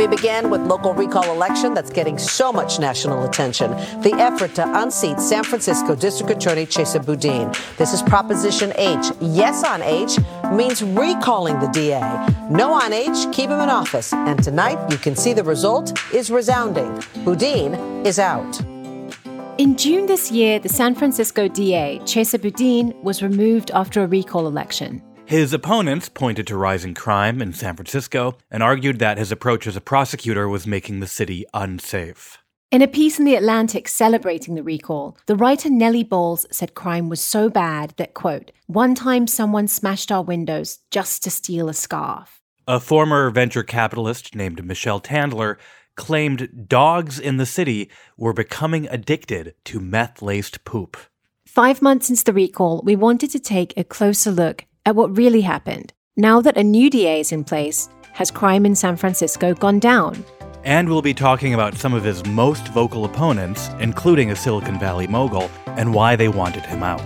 We begin with local recall election that's getting so much national attention. The effort to unseat San Francisco District Attorney Chesa Boudin. This is Proposition H. Yes on H means recalling the DA. No on H, keep him in office. And tonight, you can see the result is resounding. Boudin is out. In June this year, the San Francisco DA, Chesa Boudin, was removed after a recall election. His opponents pointed to rising crime in San Francisco and argued that his approach as a prosecutor was making the city unsafe. In a piece in The Atlantic celebrating the recall, the writer Nellie Bowles said crime was so bad that, quote, one time someone smashed our windows just to steal a scarf. A former venture capitalist named Michelle Tandler claimed dogs in the city were becoming addicted to meth laced poop. Five months since the recall, we wanted to take a closer look at what really happened. Now that a new DA is in place, has crime in San Francisco gone down? And we'll be talking about some of his most vocal opponents, including a Silicon Valley mogul, and why they wanted him out.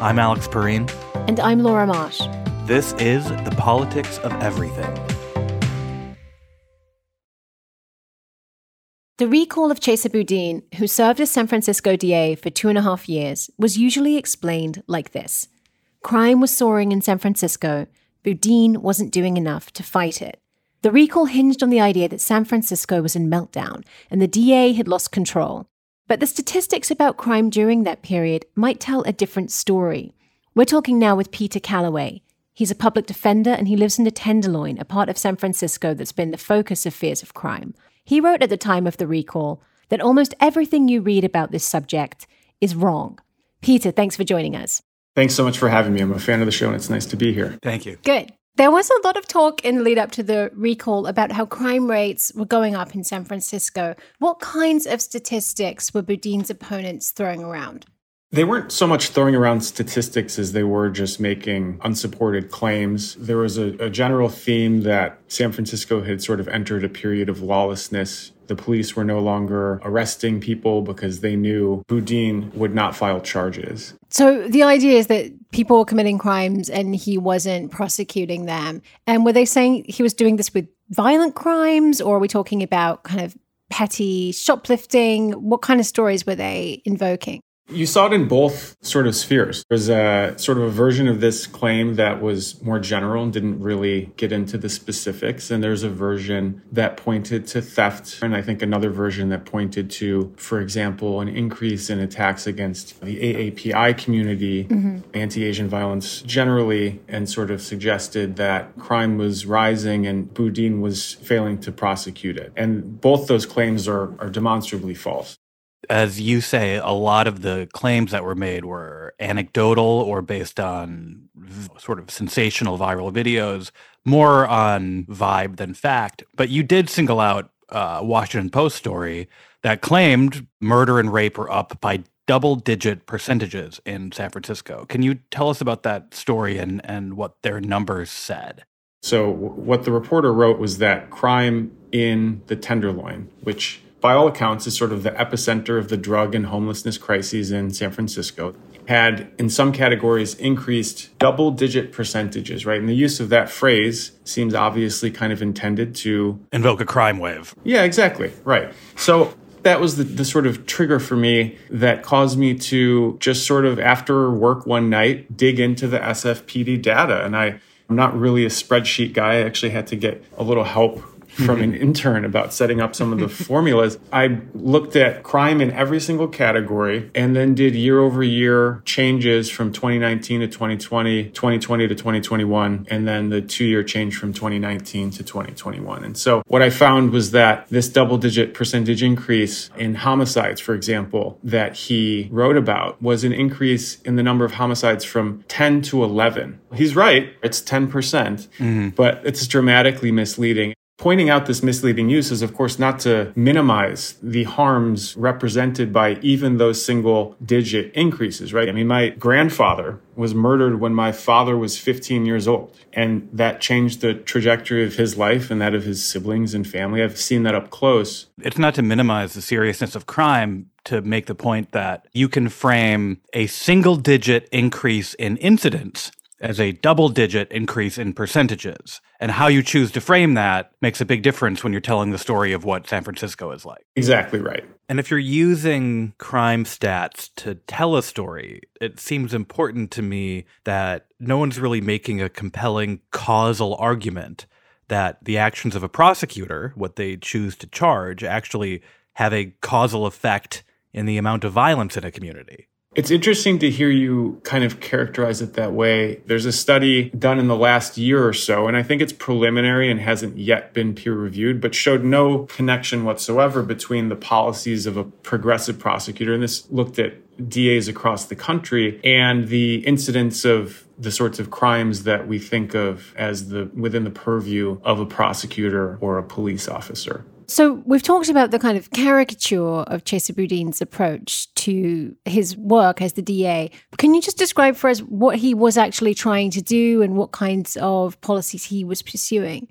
I'm Alex Pareene. And I'm Laura Marsh. This is The Politics of Everything. The recall of Chesa Boudin, who served as San Francisco DA for two and a half years, was usually explained like this Crime was soaring in San Francisco. Boudin wasn't doing enough to fight it. The recall hinged on the idea that San Francisco was in meltdown and the DA had lost control. But the statistics about crime during that period might tell a different story. We're talking now with Peter Calloway. He's a public defender and he lives in the Tenderloin, a part of San Francisco that's been the focus of fears of crime. He wrote at the time of the recall that almost everything you read about this subject is wrong. Peter, thanks for joining us. Thanks so much for having me. I'm a fan of the show and it's nice to be here. Thank you. Good. There was a lot of talk in the lead up to the recall about how crime rates were going up in San Francisco. What kinds of statistics were Boudin's opponents throwing around? They weren't so much throwing around statistics as they were just making unsupported claims. There was a, a, general theme that San Francisco had sort of entered a period of lawlessness. The police were no longer arresting people because they knew Boudin would not file charges. So the idea is that people were committing crimes and he wasn't prosecuting them. And were they saying he was doing this with violent crimes, or are we talking about kind of petty shoplifting? What kind of stories were they invoking? You saw it in both sort of spheres. There's a sort of a version of this claim that was more general and didn't really get into the specifics. And there's a version that pointed to theft. And I think another version that pointed to, for example, an increase in attacks against the AAPI community, mm-hmm. anti Asian violence generally, and sort of suggested that crime was rising and Boudin was failing to prosecute it. And both those claims are, are demonstrably false as you say, a lot of the claims that were made were anecdotal or based on sort of sensational viral videos, more on vibe than fact. But you did single out a Washington Post story that claimed murder and rape were up by double digit percentages in San Francisco. Can you tell us about that story and, and what their numbers said? So, what the reporter wrote was that crime in the Tenderloin, which by all accounts, is sort of the epicenter of the drug and homelessness crises in San Francisco, had in some categories increased double digit percentages, right? And the use of that phrase seems obviously kind of intended to invoke a crime wave. Yeah, exactly. Right. So that was the, the sort of trigger for me that caused me to just sort of after work one night dig into the SFPD data. And I, I'm not really a spreadsheet guy. I actually had to get a little help from an intern about setting up some of the formulas. I looked at crime in every single category and then did year over year changes from 2019 to 2020, 2020 to 2021, and then the two year change from 2019 to 2021. And so what I found was that this double digit percentage increase in homicides, for example, that he wrote about was an increase in the number of homicides from 10 to 11. He's right, it's 10%, percent mm hmm but it's dramatically misleading pointing out this misleading use is, of course, not to minimize the harms represented by even those single digit increases, right? I mean, my grandfather was murdered when my father was 15 years old, and that changed the trajectory of his life and that of his siblings and family. I've seen that up close. It's not to minimize the seriousness of crime, to make the point that you can frame a single digit increase in incidents as a double digit increase in percentages. And how you choose to frame that makes a big difference when you're telling the story of what San Francisco is like. Exactly right. And if you're using crime stats to tell a story, it seems important to me that no one's really making a compelling causal argument that the actions of a prosecutor, what they choose to charge, actually have a causal effect in the amount of violence in a community. It's interesting to hear you kind of characterize it that way. There's a study done in the last year or so, and I think it's preliminary and hasn't yet been peer reviewed, but showed no connection whatsoever between the policies of a progressive prosecutor. And this looked at DAs across the country and the incidence of the sorts of crimes that we think of as the within the purview of a prosecutor or a police officer. So we've talked about the kind of caricature of Chesa Boudin's approach to his work as the DA. Can you just describe for us what he was actually trying to do and what kinds of policies he was pursuing?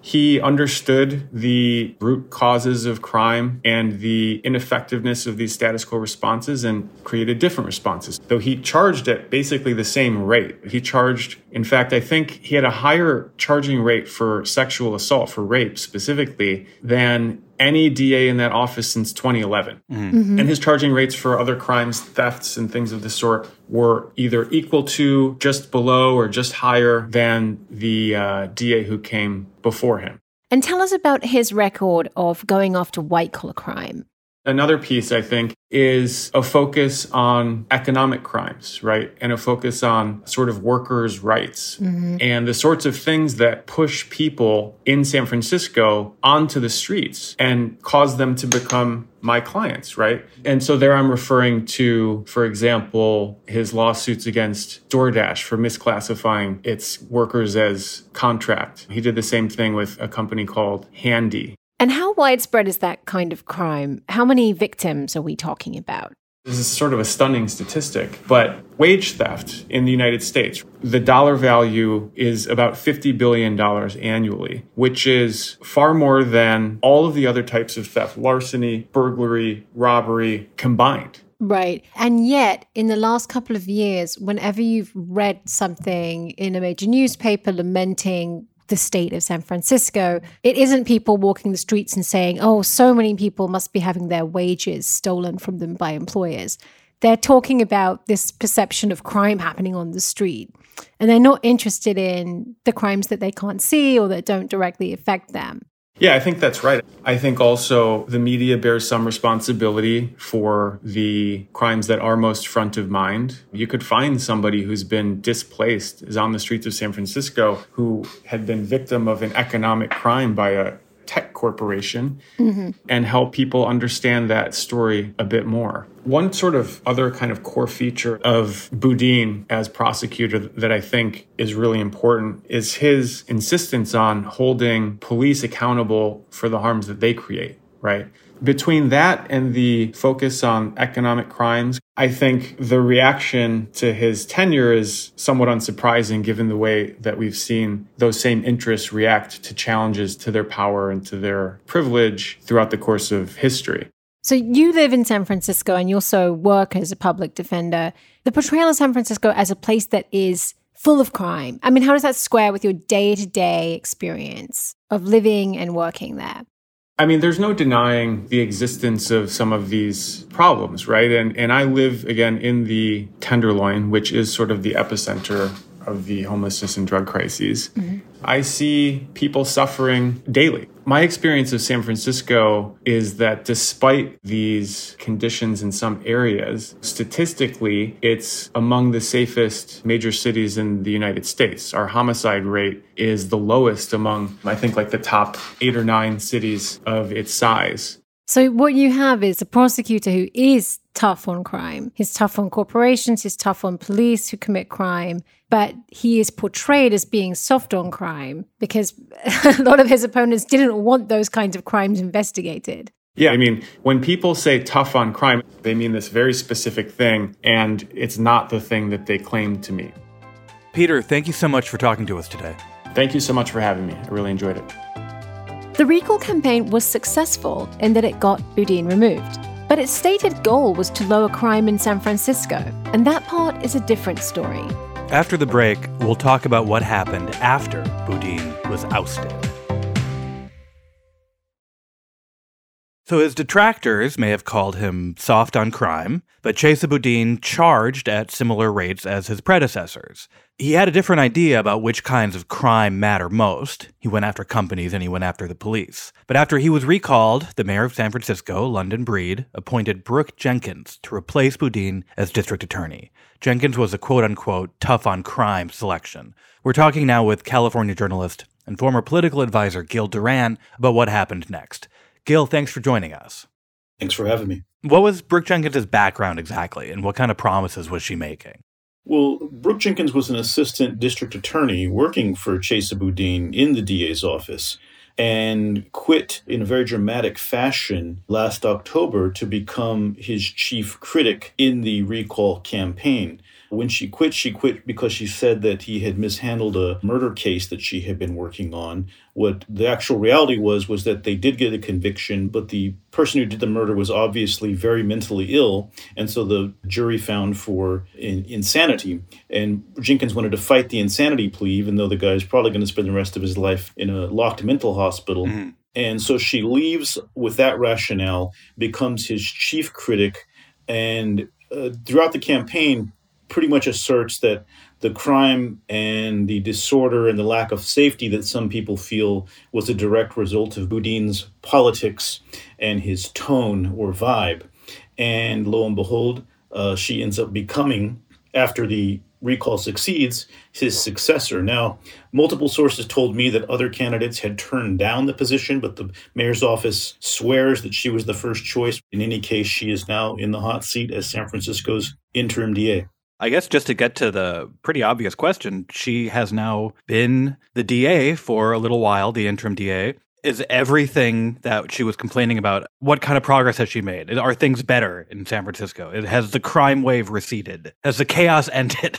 He understood the root causes of crime and the ineffectiveness of these status quo responses and created different responses. Though he charged at basically the same rate. He charged, in fact, I think he had a higher charging rate for sexual assault, for rape specifically, than any DA in that office since 2011. Mm-hmm. And his charging rates for other crimes, thefts, and things of the sort were either equal to, just below, or just higher than the uh, DA who came before him. And tell us about his record of going after white collar crime. Another piece, I think, is a focus on economic crimes, right? And a focus on sort of workers' rights mm-hmm. and the sorts of things that push people in San Francisco onto the streets and cause them to become my clients, right? And so there I'm referring to, for example, his lawsuits against DoorDash for misclassifying its workers as contract. He did the same thing with a company called Handy, and how widespread is that kind of crime? How many victims are we talking about? This is sort of a stunning statistic, but wage theft in the United States, the dollar value is about $50 billion annually, which is far more than all of the other types of theft larceny, burglary, robbery combined. Right. And yet, in the last couple of years, whenever you've read something in a major newspaper lamenting the state of San Francisco. It isn't people walking the streets and saying, oh, so many people must be having their wages stolen from them by employers. They're talking about this perception of crime happening on the street. And they're not interested in the crimes that they can't see or that don't directly affect them. Yeah, I think that's right. I think also the media bears some responsibility for the crimes that are most front of mind. You could find somebody who's been displaced, is on the streets of San Francisco, who had been victim of an economic crime by a tech corporation mm-hmm. and help people understand that story a bit more. One sort of other kind of core feature of Boudin as prosecutor that I think is really important is his insistence on holding police accountable for the harms that they create, right? Between that and the focus on economic crimes, I think the reaction to his tenure is somewhat unsurprising given the way that we've seen those same interests react to challenges to their power and to their privilege throughout the course of history. So you live in San Francisco and you also work as a public defender. The portrayal of San Francisco as a place that is full of crime. I mean, how does that square with your day to day experience of living and working there? I mean, there's no denying the existence of some of these problems, right? And and I live again in the Tenderloin, which is sort of the epicenter of the homelessness and drug crises. Mm-hmm. I see people suffering daily. My experience of San Francisco is that despite these conditions in some areas, statistically, it's among the safest major cities in the United States. Our homicide rate is the lowest among, I think, like the top eight or nine cities of its size. So, what you have is a prosecutor who is tough on crime. He's tough on corporations, he's tough on police who commit crime, but he is portrayed as being soft on crime because a lot of his opponents didn't want those kinds of crimes investigated. Yeah, I mean, when people say tough on crime, they mean this very specific thing, and it's not the thing that they claim to mean. Peter, thank you so much for talking to us today. Thank you so much for having me. I really enjoyed it. The recall campaign was successful in that it got Boudin removed. But its stated goal was to lower crime in San Francisco, and that part is a different story. After the break, we'll talk about what happened after Boudin was ousted. So his detractors may have called him soft on crime, but Chesa Boudin charged at similar rates as his predecessors. He had a different idea about which kinds of crime matter most. He went after companies and he went after the police. But after he was recalled, the mayor of San Francisco, London Breed, appointed Brooke Jenkins to replace Boudin as district attorney. Jenkins was a quote unquote tough on crime selection. We're talking now with California journalist and former political advisor Gil Duran about what happened next. Gil, thanks for joining us. Thanks for having me. What was Brooke Jenkins' background exactly, and what kind of promises was she making? Well, Brooke Jenkins was an assistant district attorney working for Chesa Boudin in the DA's office and quit in a very dramatic fashion last October to become his chief critic in the recall campaign. When she quit, she quit because she said that he had mishandled a murder case that she had been working on. What the actual reality was was that they did get a conviction, but the person who did the murder was obviously very mentally ill, and so the jury found for in, insanity. And Jenkins wanted to fight the insanity plea, even though the guy is probably going to spend the rest of his life in a locked mental hospital. Mm-hmm. And so she leaves with that rationale, becomes his chief critic, and uh, throughout the campaign, pretty much asserts that the crime and the disorder and the lack of safety that some people feel was a direct result of Boudin's politics and his tone or vibe. And lo and behold, uh, she ends up becoming, after the recall succeeds, his successor. Now, multiple sources told me that other candidates had turned down the position, but the mayor's office swears that she was the first choice. In any case, she is now in the hot seat as San Francisco's interim DA. I guess just to get to the pretty obvious question, she has now been the DA for a little while, the interim DA. Is everything that she was complaining about, what kind of progress has she made? Are things better in San Francisco? Has the crime wave receded? Has the chaos ended?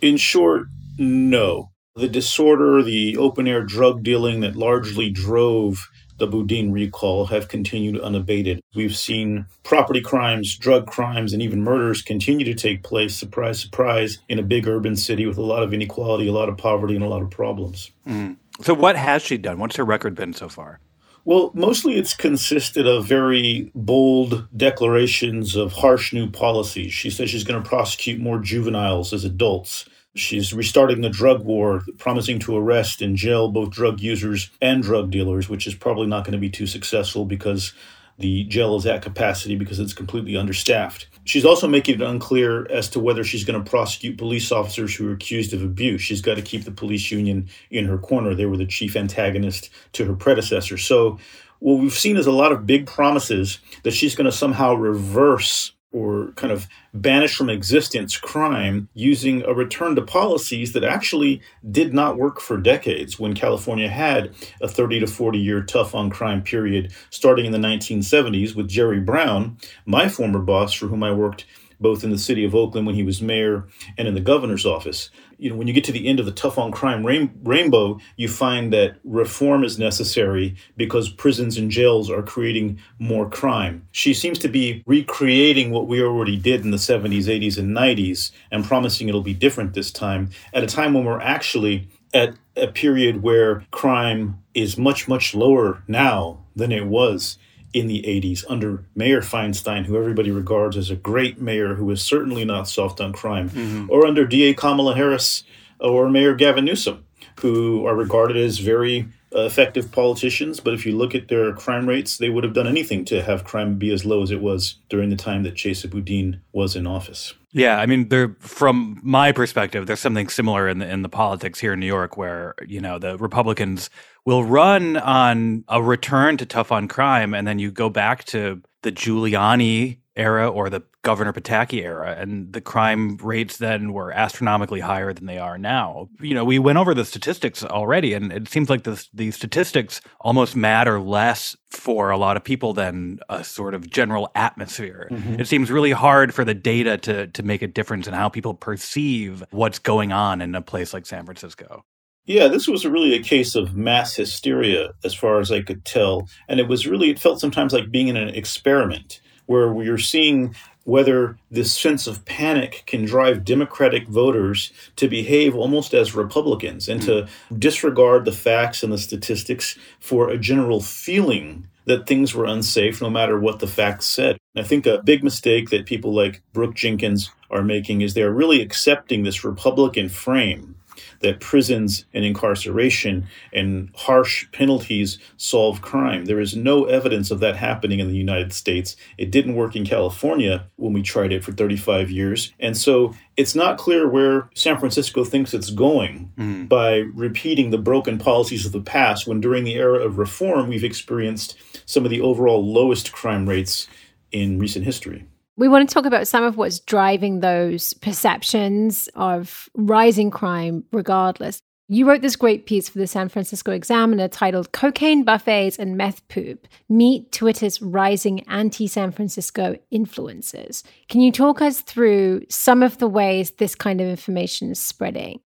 in short, no. The disorder, the open air drug dealing that largely drove the Boudin recall have continued unabated. We've seen property crimes, drug crimes, and even murders continue to take place, surprise, surprise, in a big urban city with a lot of inequality, a lot of poverty, and a lot of problems. Mm. So, what has she done? What's her record been so far? Well, mostly it's consisted of very bold declarations of harsh new policies. She says she's going to prosecute more juveniles as adults. She's restarting the drug war, promising to arrest and jail both drug users and drug dealers, which is probably not going to be too successful because the jail is at capacity because it's completely understaffed. She's also making it unclear as to whether she's going to prosecute police officers who are accused of abuse. She's got to keep the police union in her corner. They were the chief antagonist to her predecessor. So, what we've seen is a lot of big promises that she's going to somehow reverse or kind of banish from existence crime using a return to policies that actually did not work for decades. When California had a 30 to 40 year tough on crime period starting in the 1970s with Jerry Brown, my former boss for whom I worked both in the city of Oakland when he was mayor and in the governor's office. You know, when you get to the end of the tough on crime rain- rainbow, you find that reform is necessary because prisons and jails are creating more crime. She seems to be recreating what we already did in the 70s, 80s, and 90s and promising it'll be different this time at a time when we're actually at a period where crime is much, much lower now than it was in the 80s under Mayor Feinstein, who everybody regards as a great mayor who is certainly not soft on crime, mm-hmm. or under DA Kamala Harris or Mayor Gavin Newsom, who are regarded as very effective politicians. But if you look at their crime rates, they would have done anything to have crime be as low as it was during the time that Chesa Boudin was in office. Yeah, I mean, there from my perspective, there's something similar in the in the politics here in New York, where you know the Republicans will run on a return to tough on crime, and then you go back to the Giuliani era or the Governor Pataki era, and the crime rates then were astronomically higher than they are now. You know, we went over the statistics already, and it seems like the, the statistics almost matter less for a lot of people than a sort of general atmosphere. Mm-hmm. It seems really hard for the data to to make a difference in how people perceive what's going on in a place like San Francisco. Yeah, this was really a case of mass hysteria, as far as I could tell. And it was really, it felt sometimes like being in an experiment where we are seeing whether this sense of panic can drive Democratic voters to behave almost as Republicans and to disregard the facts and the statistics for a general feeling that things were unsafe no matter what the facts said. I think a big mistake that people like Brooke Jenkins are making is they're really accepting this Republican frame that prisons and incarceration and harsh penalties solve crime. There is no evidence of that happening in the United States. It didn't work in California when we tried it for 35 years. And so it's not clear where San Francisco thinks it's going mm. by repeating the broken policies of the past when during the era of reform we've experienced some of the overall lowest crime rates in recent history. We want to talk about some of what's driving those perceptions of rising crime, regardless. You wrote this great piece for the San Francisco Examiner titled Cocaine Buffets and Meth Poop Meet Twitter's Rising Anti San Francisco Influences. Can you talk us through some of the ways this kind of information is spreading?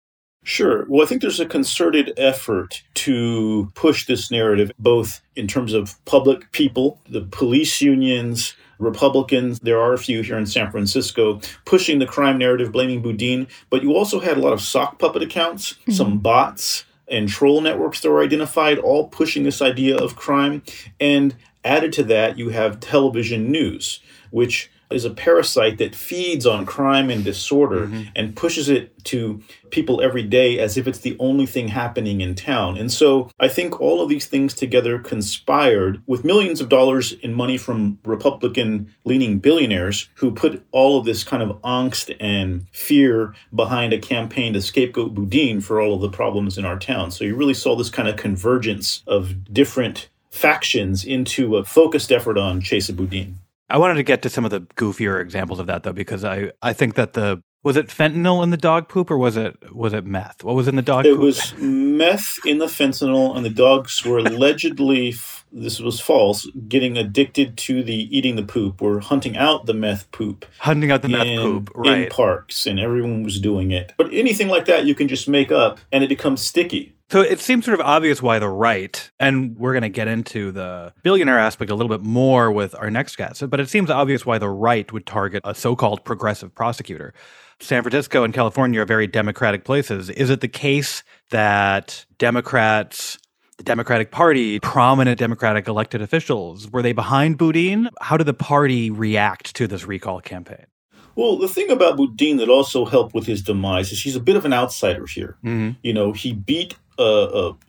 Sure. Well, I think there's a concerted effort to push this narrative, both in terms of public people, the police unions, Republicans, there are a few here in San Francisco, pushing the crime narrative, blaming Boudin. But you also had a lot of sock puppet accounts, mm-hmm. some bots, and troll networks that were identified, all pushing this idea of crime. And added to that, you have television news, which is a parasite that feeds on crime and disorder mm-hmm. and pushes it to people every day as if it's the only thing happening in town. And so I think all of these things together conspired with millions of dollars in money from Republican leaning billionaires who put all of this kind of angst and fear behind a campaign to scapegoat Boudin for all of the problems in our town. So you really saw this kind of convergence of different factions into a focused effort on Chesa Boudin. I wanted to get to some of the goofier examples of that though, because I, I think that the was it fentanyl in the dog poop or was it was it meth? What was in the dog poop? it poop? was meth in the fentanyl, and the dogs were allegedly this was false getting addicted to the eating the poop or hunting out the meth poop hunting out the in, meth poop right. in parks and everyone was doing it but anything like that you can just make up and it becomes sticky so it seems sort of obvious why the right, and we're going to get into the billionaire aspect a little bit more with our next guest, but it seems obvious why the right would target a so called progressive prosecutor. San Francisco and California are very democratic places. Is it the case that Democrats, the Democratic Party, prominent Democratic elected officials, were they behind Boudin? How did the party react to this recall campaign? Well, the thing about Boudin that also helped with his demise is he's a bit of an outsider here. Mm-hmm. You know, he beat a,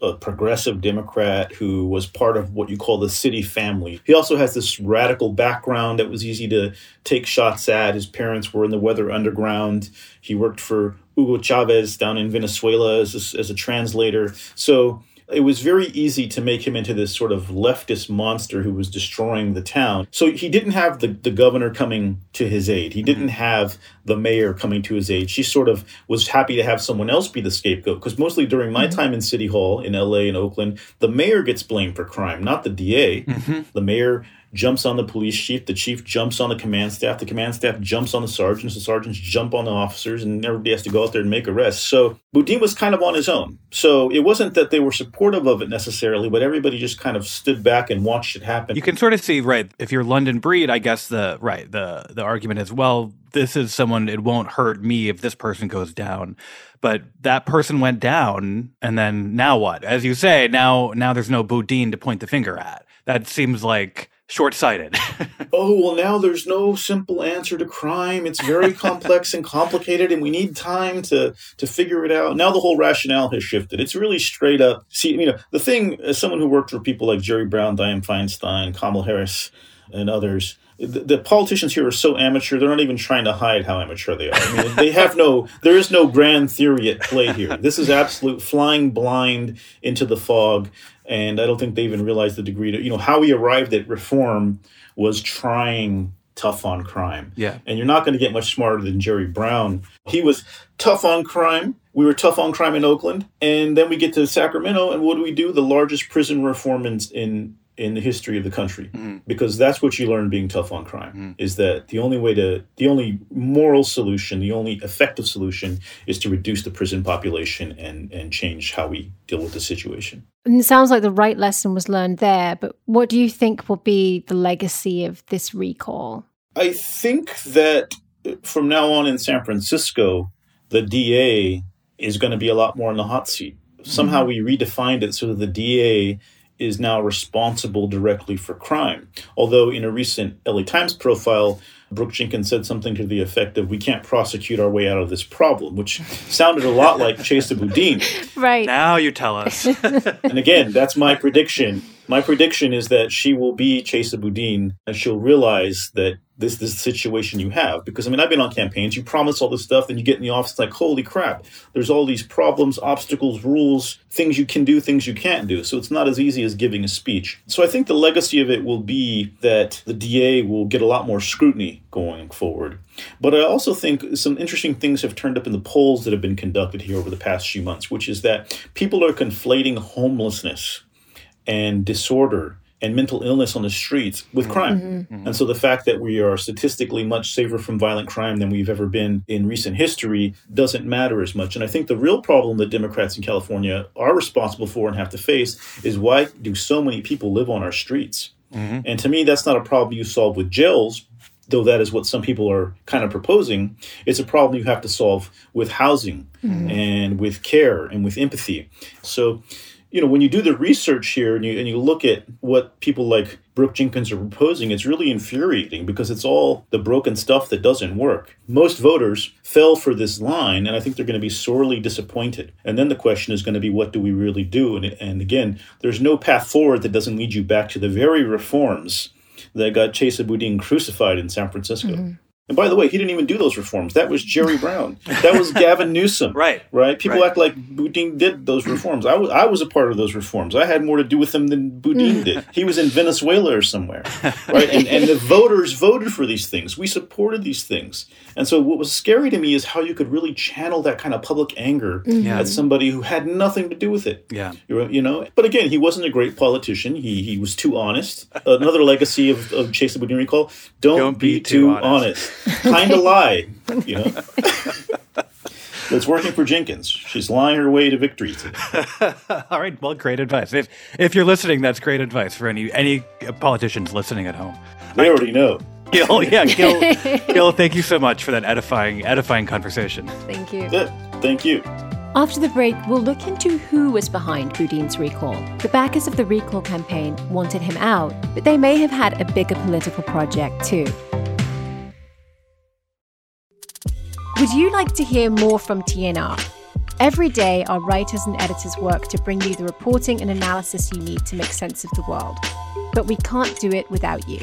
a, a, progressive Democrat who was part of what you call the city family. He also has this radical background that was easy to take shots at. His parents were in the Weather Underground. He worked for Hugo Chavez down in Venezuela as a, as a translator. So it was very easy to make him into this sort of leftist monster who was destroying the town. So he didn't have the, the governor coming to his aid. He didn't mm-hmm. have the mayor coming to his aid. She sort of was happy to have someone else be the scapegoat because mostly during my mm-hmm. time in City Hall in LA and Oakland, the mayor gets blamed for crime, not the DA. Mm-hmm. The mayor jumps on the police chief, the chief jumps on the command staff, the command staff jumps on the sergeants, the sergeants jump on the officers, and everybody has to go out there and make arrests. So Boudin was kind of on his own. So it wasn't that they were supportive of it necessarily, but everybody just kind of stood back and watched it happen. You can sort of see, right, if you're London Breed, I guess the right, the the argument is, well, this is someone it won't hurt me if this person goes down but that person went down and then now what as you say now now there's no Boudin to point the finger at that seems like short-sighted. oh, well now there's no simple answer to crime. It's very complex and complicated and we need time to to figure it out. Now the whole rationale has shifted. It's really straight up. See, you know, the thing as someone who worked for people like Jerry Brown, Dianne Feinstein, Kamala Harris and others, the, the, politicians here are so amateur they're not even trying to hide how amateur they are i mean they have no there is no grand theory at play here this is absolute flying blind into the fog and I don't think they even realized the degree to you know how we arrived at reform was trying tough on crime. Yeah. And you're not going to get much smarter than Jerry Brown. He was tough on crime. We were tough on crime in Oakland, and then we get to Sacramento, and what do we do? The largest prison reform in, in in the history of the country mm-hmm. because that's what you learn being tough on crime mm-hmm. is that the only way to the only moral solution the only effective solution is to reduce the prison population and and change how we deal with the situation and it sounds like the right lesson was learned there but what do you think will be the legacy of this recall I think that from now on in San Francisco, the DA is going to be a lot more in the hot seat. Somehow mm-hmm. we redefined it so that the DA is now responsible directly for crime. Although in a recent LA Times profile, Brooke Jenkins said something to the effect of, "We can't prosecute our way out of this problem," which sounded a lot like Chesa Boudin. Right now, you tell us. and again, that's my prediction. My prediction is that she will be Chesa Boudin, and she'll realize that this this situation you have because I mean I've been on campaigns. You promise all this stuff, then you get in the office like holy crap. There's all these problems, obstacles, rules, things you can do, things you can't do. So it's not as easy as giving a speech. So I think the legacy of it will be that the DA will get a lot more scrutiny going forward. But I also think some interesting things have turned up in the polls that have been conducted here over the past few months, which is that people are conflating homelessness and disorder and mental illness on the streets with mm-hmm. crime. Mm-hmm. Mm-hmm. And so the fact that we are statistically much safer from violent crime than we've ever been in recent history doesn't matter as much. And I think the real problem that Democrats in California are responsible for and have to face is why do so many people live on our streets? Mm-hmm. And to me, that's not a problem you solve with jails, though that is what some people are kind of proposing, it's a problem you have to solve with housing mm-hmm. and with care and with empathy. So you know, when you do the research here and you, and you look at what people like Brooke Jenkins are proposing, it's really infuriating because it's all the broken stuff that doesn't work. Most voters fell for this line, and I think they're going to be sorely disappointed. And then the question is going to be, what do we really do? And, and again, there's no path forward that doesn't lead you back to the very reforms that got Chesa Boudin crucified in San Francisco. Mm-hmm. And by the way, he didn't even do those reforms. That was Jerry Brown. That was Gavin Newsom. right. Right. People right. act like Boudin did those reforms. I was I was a part of those reforms. I had more to do with them than Boudin did. He was in Venezuela or somewhere. Right. And and the voters voted for these things. We supported these things. And so what was scary to me is how you could really channel that kind of public anger mm-hmm. at somebody who had nothing to do with it. Yeah. You know. But again, he wasn't a great politician. He he was too honest. Another legacy of, of Chesa Boudin recall: don't, don't be, be, too, too honest. honest kind of lie, you know. It's working for Jenkins. She's lying her way to victory. All right. Well, great advice. If if you're listening, that's great advice for any any politicians listening at home. They already know. Gil, yeah, Gil, Gil, thank you so much for that edifying edifying conversation. Thank you. Yeah, thank you. After the break, we'll look into who was behind Boudin's recall. The backers of the recall campaign wanted him out, but they may have had a bigger political project too. Would you like to hear more from TNR? Every day, our writers and editors work to bring you the reporting and analysis you need to make sense of the world. But we can't do it without you.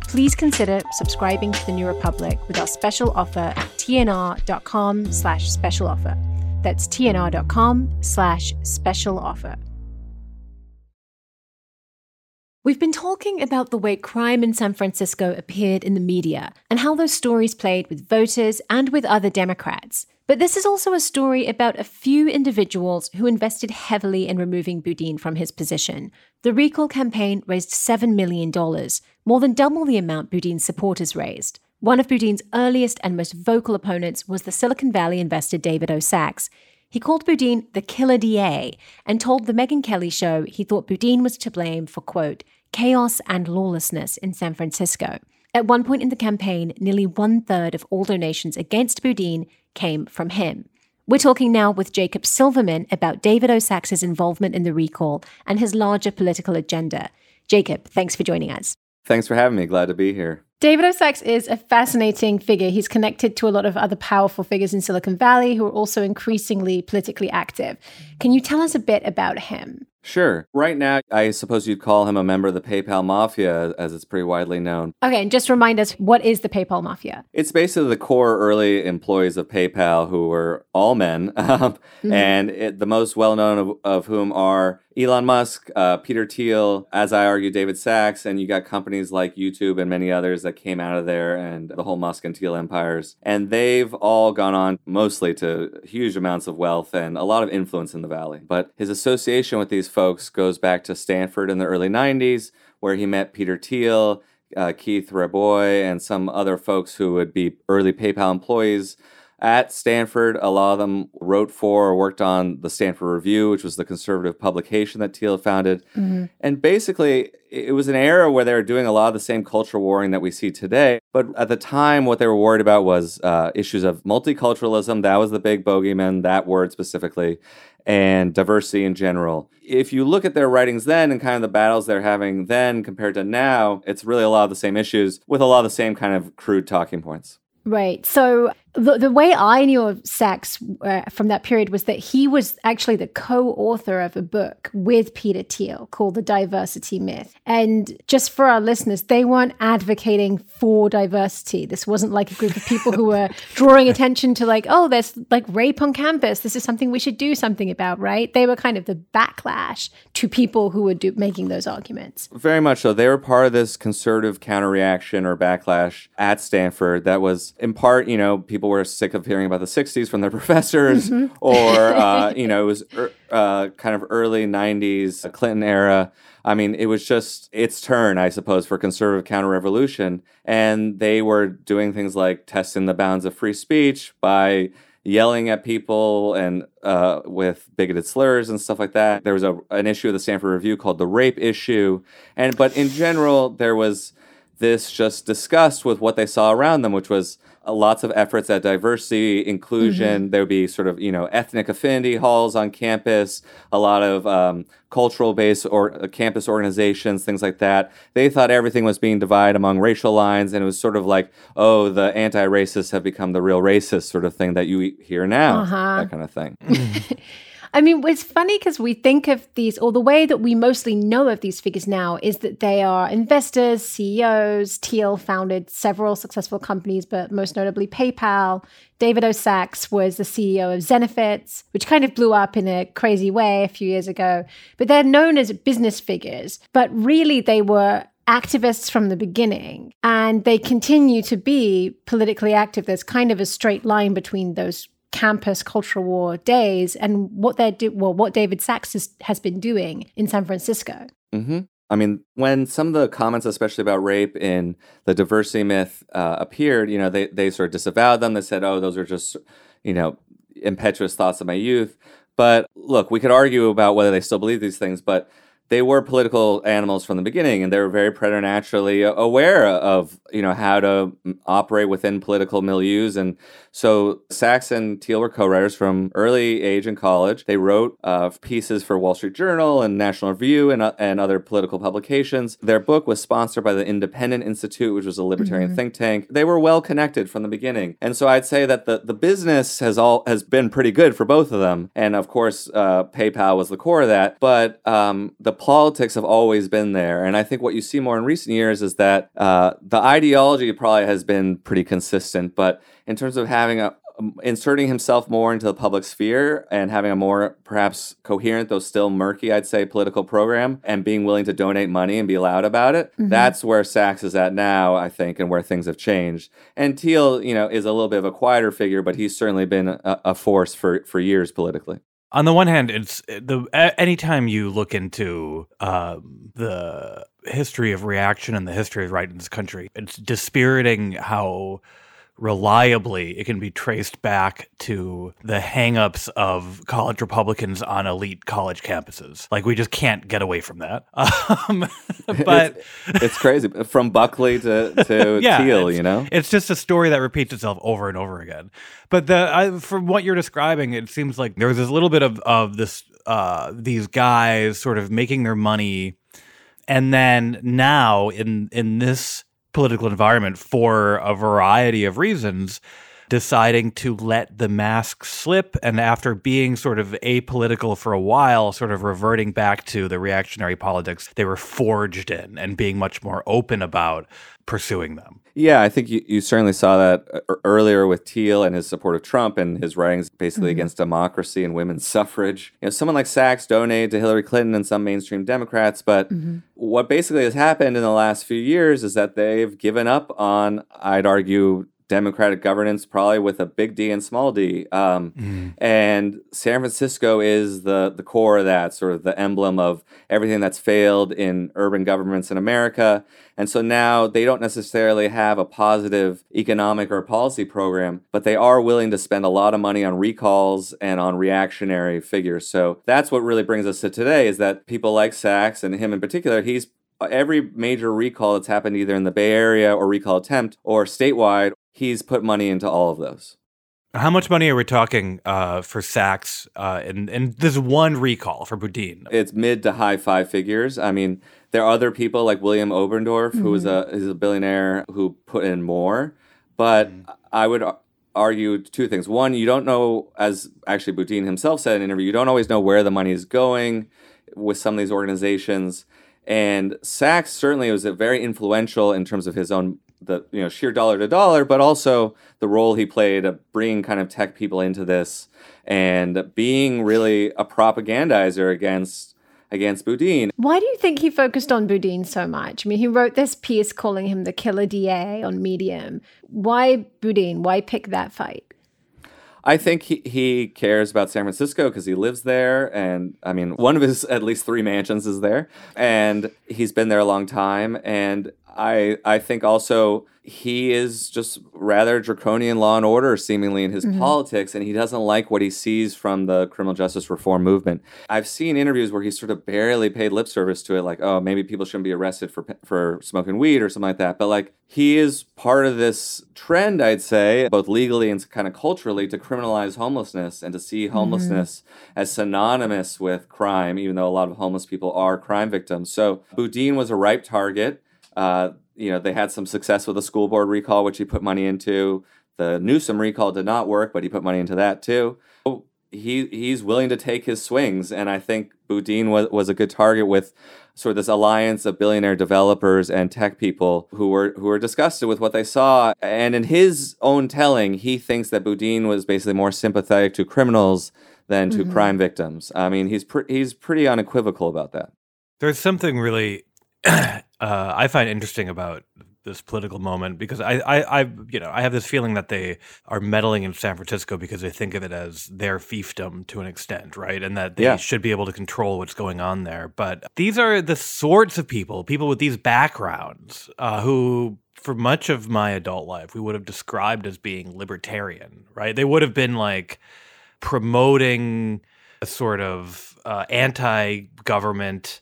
Please consider subscribing to The New Republic with our special offer at tnr.com slash special offer. That's tnr.com slash special offer. We've been talking about the way crime in San Francisco appeared in the media and how those stories played with voters and with other Democrats. But this is also a story about a few individuals who invested heavily in removing Boudin from his position. The recall campaign raised $7 million, more than double the amount Boudin's supporters raised. One of Boudin's earliest and most vocal opponents was the Silicon Valley investor David O. Sacks. He called Boudin the killer DA and told the Megyn Kelly show he thought Boudin was to blame for, quote, chaos and lawlessness in San Francisco. At one point in the campaign, nearly one third of all donations against Boudin came from him. We're talking now with Jacob Silverman about David O. Sacks's involvement in the recall and his larger political agenda. Jacob, thanks for joining us. Thanks for having me. Glad to be here. David O. Sacks is a fascinating figure. He's connected to a lot of other powerful figures in Silicon Valley who are also increasingly politically active. Can you tell us a bit about him? Sure. Right now, I suppose you'd call him a member of the PayPal Mafia, as it's pretty widely known. Okay, and just remind us what is the PayPal Mafia? It's basically the core early employees of PayPal who were all men, um, mm-hmm. and it, the most well known of, of, whom are Elon Musk, uh, Peter Thiel, as I argue, David Sacks, and you got companies like YouTube and many others that came out of there, and the whole Musk and Thiel empires. And they've all gone on mostly to huge amounts of wealth and a lot of influence in the Valley. But his association with these folks goes back to Stanford in the early 90s, where he met Peter Thiel, uh, Keith Rabois, and some other folks who would be early PayPal employees. At Stanford. A lot of them wrote for or worked on the Stanford Review, which was the conservative publication that Thiel founded. Mm-hmm. And basically, it was an era where they were doing a lot of the same culture warring that we see today. But at the time, what they were worried about was uh, issues of multiculturalism. That was the big bogeyman, that word specifically, and diversity in general. If you look at their writings then and kind of the battles they're having then compared to now, it's really a lot of the same issues with a lot of the same kind of crude talking points. Right. So the, the way I knew of Sacks uh, from that period was that he was actually the co author of a book with Peter Thiel called The Diversity Myth. And just for our listeners, they weren't advocating for diversity. This wasn't like a group of people who were drawing attention to, like, oh, there's like rape on campus. This is something we should do something about, right? They were kind of the backlash to people who were do- making those arguments. Very much so. They were part of this conservative counter reaction or backlash at Stanford that was, in part, you know, people people were sick of hearing about the 60s from their professors, mm-hmm. or, uh, you know, it was er, uh, kind of early 90s, Clinton era. I mean, it was just its turn, I suppose, for conservative counter revolution. And they were doing things like testing the bounds of free speech by yelling at people and uh, with bigoted slurs and stuff like that. There was a, an issue of the Stanford Review called the rape issue. And but in general, there was this just disgust with what they saw around them, which was uh, lots of efforts at diversity, inclusion. Mm-hmm. There would be sort of, you know, ethnic affinity halls on campus, a lot of um, cultural based or uh, campus organizations, things like that. They thought everything was being divided among racial lines, and it was sort of like, oh, the anti racists have become the real racists, sort of thing that you hear now, uh-huh. that kind of thing. I mean, it's funny because we think of these, or the way that we mostly know of these figures now is that they are investors, CEOs. Thiel founded several successful companies, but most notably PayPal. David O. Sacks was the CEO of Zenefits, which kind of blew up in a crazy way a few years ago. But they're known as business figures, but really they were activists from the beginning and they continue to be politically active. There's kind of a straight line between those campus cultural war days and what they're do- well what David Sacks has, been doing in San Francisco. Mm-hmm. I mean, when some of the comments, especially about rape in the diversity myth, uh, appeared, you know, they they sort of disavowed them. They said, "Oh, those are just, you know, impetuous thoughts of my youth." But look, we could argue about whether they still believe these things, but they were political animals from the beginning and they were very preternaturally aware of you know how to operate within political milieus. And so Sacks and Thiel were co-writers from early age in college. They wrote uh, pieces for Wall Street Journal and National Review and, uh, and other political publications. Their book was sponsored by the Independent Institute which was a libertarian mm-hmm. think tank. They were well connected from the beginning. And so I'd say that the, the business has all has been pretty good for both of them. And of course uh, PayPal was the core of that. But um, the politics have always been there. And I think what you see more in recent years is that uh, the ideology probably has been pretty consistent, but in terms of having a um, inserting himself more into the public sphere and having a more perhaps coherent though still murky i'd say political program and being willing to donate money and be loud about it mm-hmm. that's where Sacks is at now i think and where things have changed and Thiel you know is a little bit of a quieter figure but he's certainly been a, a force for for years politically on the one hand, it's the anytime you look into um, the history of reaction and the history of right in this country, it's dispiriting how reliably it can be traced back to the hangups of college Republicans on elite college campuses. Like we just can't get away from that. Um, but it's, it's, crazy from Buckley to to yeah, Thiel, you know. It's just a story that repeats itself over and over again. But the I, from what you're describing, it seems like there was this little bit of of this uh, these guys sort of making their money and then now in in this political environment for a variety of reasons deciding to let the mask slip and after being sort of apolitical for a while sort of reverting back to the reactionary politics they were forged in and being much more open about pursuing them yeah, I think you, you certainly saw that uh, earlier with Thiel and his support of Trump and his writings basically mm-hmm. against democracy and women's suffrage. You know, someone like Sachs donated to Hillary Clinton and some mainstream Democrats, but mm-hmm. what basically has happened in the last few years is that they've given up on, I'd argue, democratic governance, probably with a big D and small d. Um, mm. And San Francisco is the the core of that, sort of the emblem of everything that's failed in urban governments in America. And so now they don't necessarily have a positive economic or policy program, but they are willing to spend a lot of money on recalls and on reactionary figures. So that's what really brings us to today is that people like Sacks and him in particular, he's every major recall that's happened either in the Bay Area or recall attempt or statewide, he's put money into all of those. How much money are we talking uh, for Sacks uh, and and this one recall for Boudin? It's mid to high five figures. I mean, there are other people like William Oberndorf, mm-hmm. who is a is a billionaire who put in more, but mm-hmm. I would argue two things. One, you don't know, as actually Boudin himself said in an interview, you don't always know where the money is going with some of these organizations. And Sacks certainly was very influential in terms of his own the you know sheer dollar to dollar, but also the role he played of bringing kind of tech people into this and being really a propagandizer against against Boudin. Why do you think he focused on Boudin so much? I mean, he wrote this piece calling him the killer DA on Medium. Why Boudin? Why pick that fight? I think he, he cares about San Francisco because he lives there. And I mean, one of his at least three mansions is there. And he's been there a long time. And I I think also he is just rather draconian law and order seemingly in his mm-hmm. politics and he doesn't like what he sees from the criminal justice reform movement. I've seen interviews where he sort of barely paid lip service to it like oh maybe people shouldn't be arrested for for smoking weed or something like that but like he is part of this trend I'd say both legally and kind of culturally to criminalize homelessness and to see mm-hmm. homelessness mm-hmm. as synonymous with crime even though a lot of homeless people are crime victims. So Boudin was a ripe target uh, you know, they had some success with the school board recall, which he put money into. The Newsom recall did not work, but he put money into that too. He he's willing to take his swings, and I think Boudin was, was a good target with sort of this alliance of billionaire developers and tech people who were who were disgusted with what they saw. And in his own telling, he thinks that Boudin was basically more sympathetic to criminals than to mm-hmm. crime victims. I mean, he's pre- he's pretty unequivocal about that. There's something really uh, I find interesting about this political moment because I, I, I, you know, I have this feeling that they are meddling in San Francisco because they think of it as their fiefdom to an extent, right? And that they yeah. should be able to control what's going on there. But these are the sorts of people, people with these backgrounds, uh, who, for much of my adult life, we would have described as being libertarian, right? They would have been like promoting a sort of uh, anti-government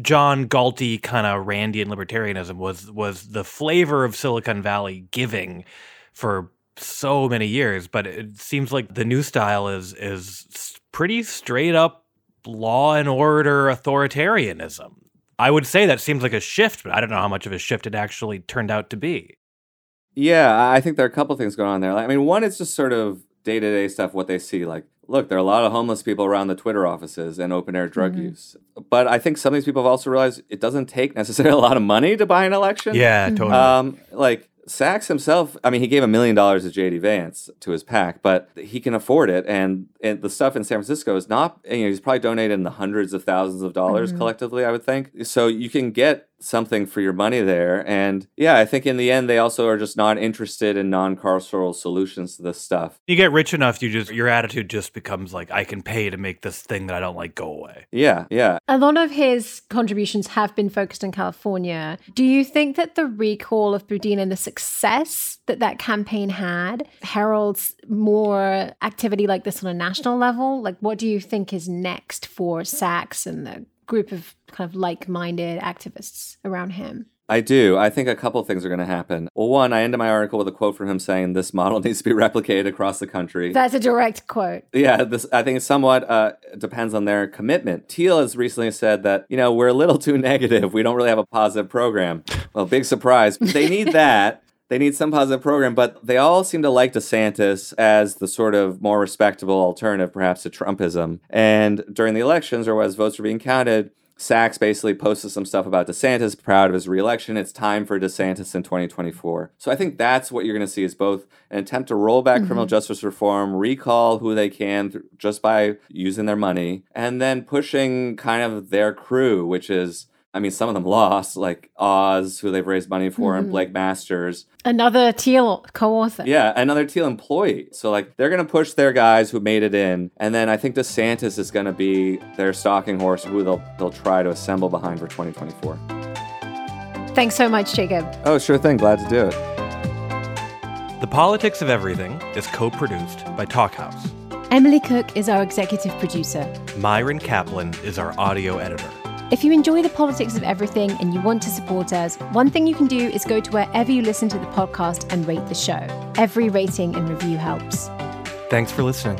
John Galty kind of Randian libertarianism was was the flavor of Silicon Valley giving for so many years, but it seems like the new style is is pretty straight up law and order authoritarianism. I would say that seems like a shift, but I don't know how much of a shift it actually turned out to be. Yeah, I think there are a couple things going on there. I mean, one is just sort of day to day stuff, what they see. Like look, there are a lot of homeless people around the Twitter offices and open air drug mm-hmm. use. But I think some of these people have also realized it doesn't take necessarily a lot of money to buy an election. Yeah, totally. Um, like Sacks himself, I mean, he gave a million dollars to JD Vance to his PAC, but he can afford it. And, and the stuff in San Francisco is not, you know, he's probably donated in the hundreds of thousands of dollars mm-hmm. collectively, I would think. So you can get something for your money there. And yeah, I think in the end, they also are just not interested in non carceral solutions to this stuff. You get rich enough, you just, your attitude just becomes like, I can pay to make this thing that I don't like go away. Yeah, yeah. A lot of his contributions have been focused in California. Do you think that the recall of Boudin and the success that that campaign had heralds more activity like this on a national level? Like, what do you think is next for Sacks and the group of kind of like-minded activists around him. I do. I think a couple things are going to happen. Well, one, I ended my article with a quote from him saying this model needs to be replicated across the country. That's a direct quote. Yeah, this I think it somewhat uh, depends on their commitment. Thiel has recently said that you know we're a little too negative. We don't really have a positive program. Well, big surprise. They need that. They need some positive program, but they all seem to like DeSantis as the sort of more respectable alternative, perhaps, to Trumpism. And during the elections, or as votes were being counted, Sacks basically posted some stuff about DeSantis, proud of his reelection. It's time for DeSantis in 2024. So I think that's what you're going to see is both an attempt to roll back mm-hmm. criminal justice reform, recall who they can th- just by using their money, and then pushing kind of their crew, which is I mean, some of them lost, like Oz, who they've raised money for, and mm-hmm. Blake Masters. Another Thiel co author. Yeah, another Thiel employee. So, like, they're going to push their guys who made it in. And then I think DeSantis is going to be their stalking horse who they'll, they'll try to assemble behind for 2024. Thanks so much, Jacob. Oh, sure thing. Glad to do it. The Politics of Everything is co produced by Talkhouse. Emily Cook is our executive producer. Myron Kaplan is our audio editor. If you enjoy the politics of everything and you want to support us, one thing you can do is go to wherever you listen to the podcast and rate the show. Every rating and review helps. Thanks for listening.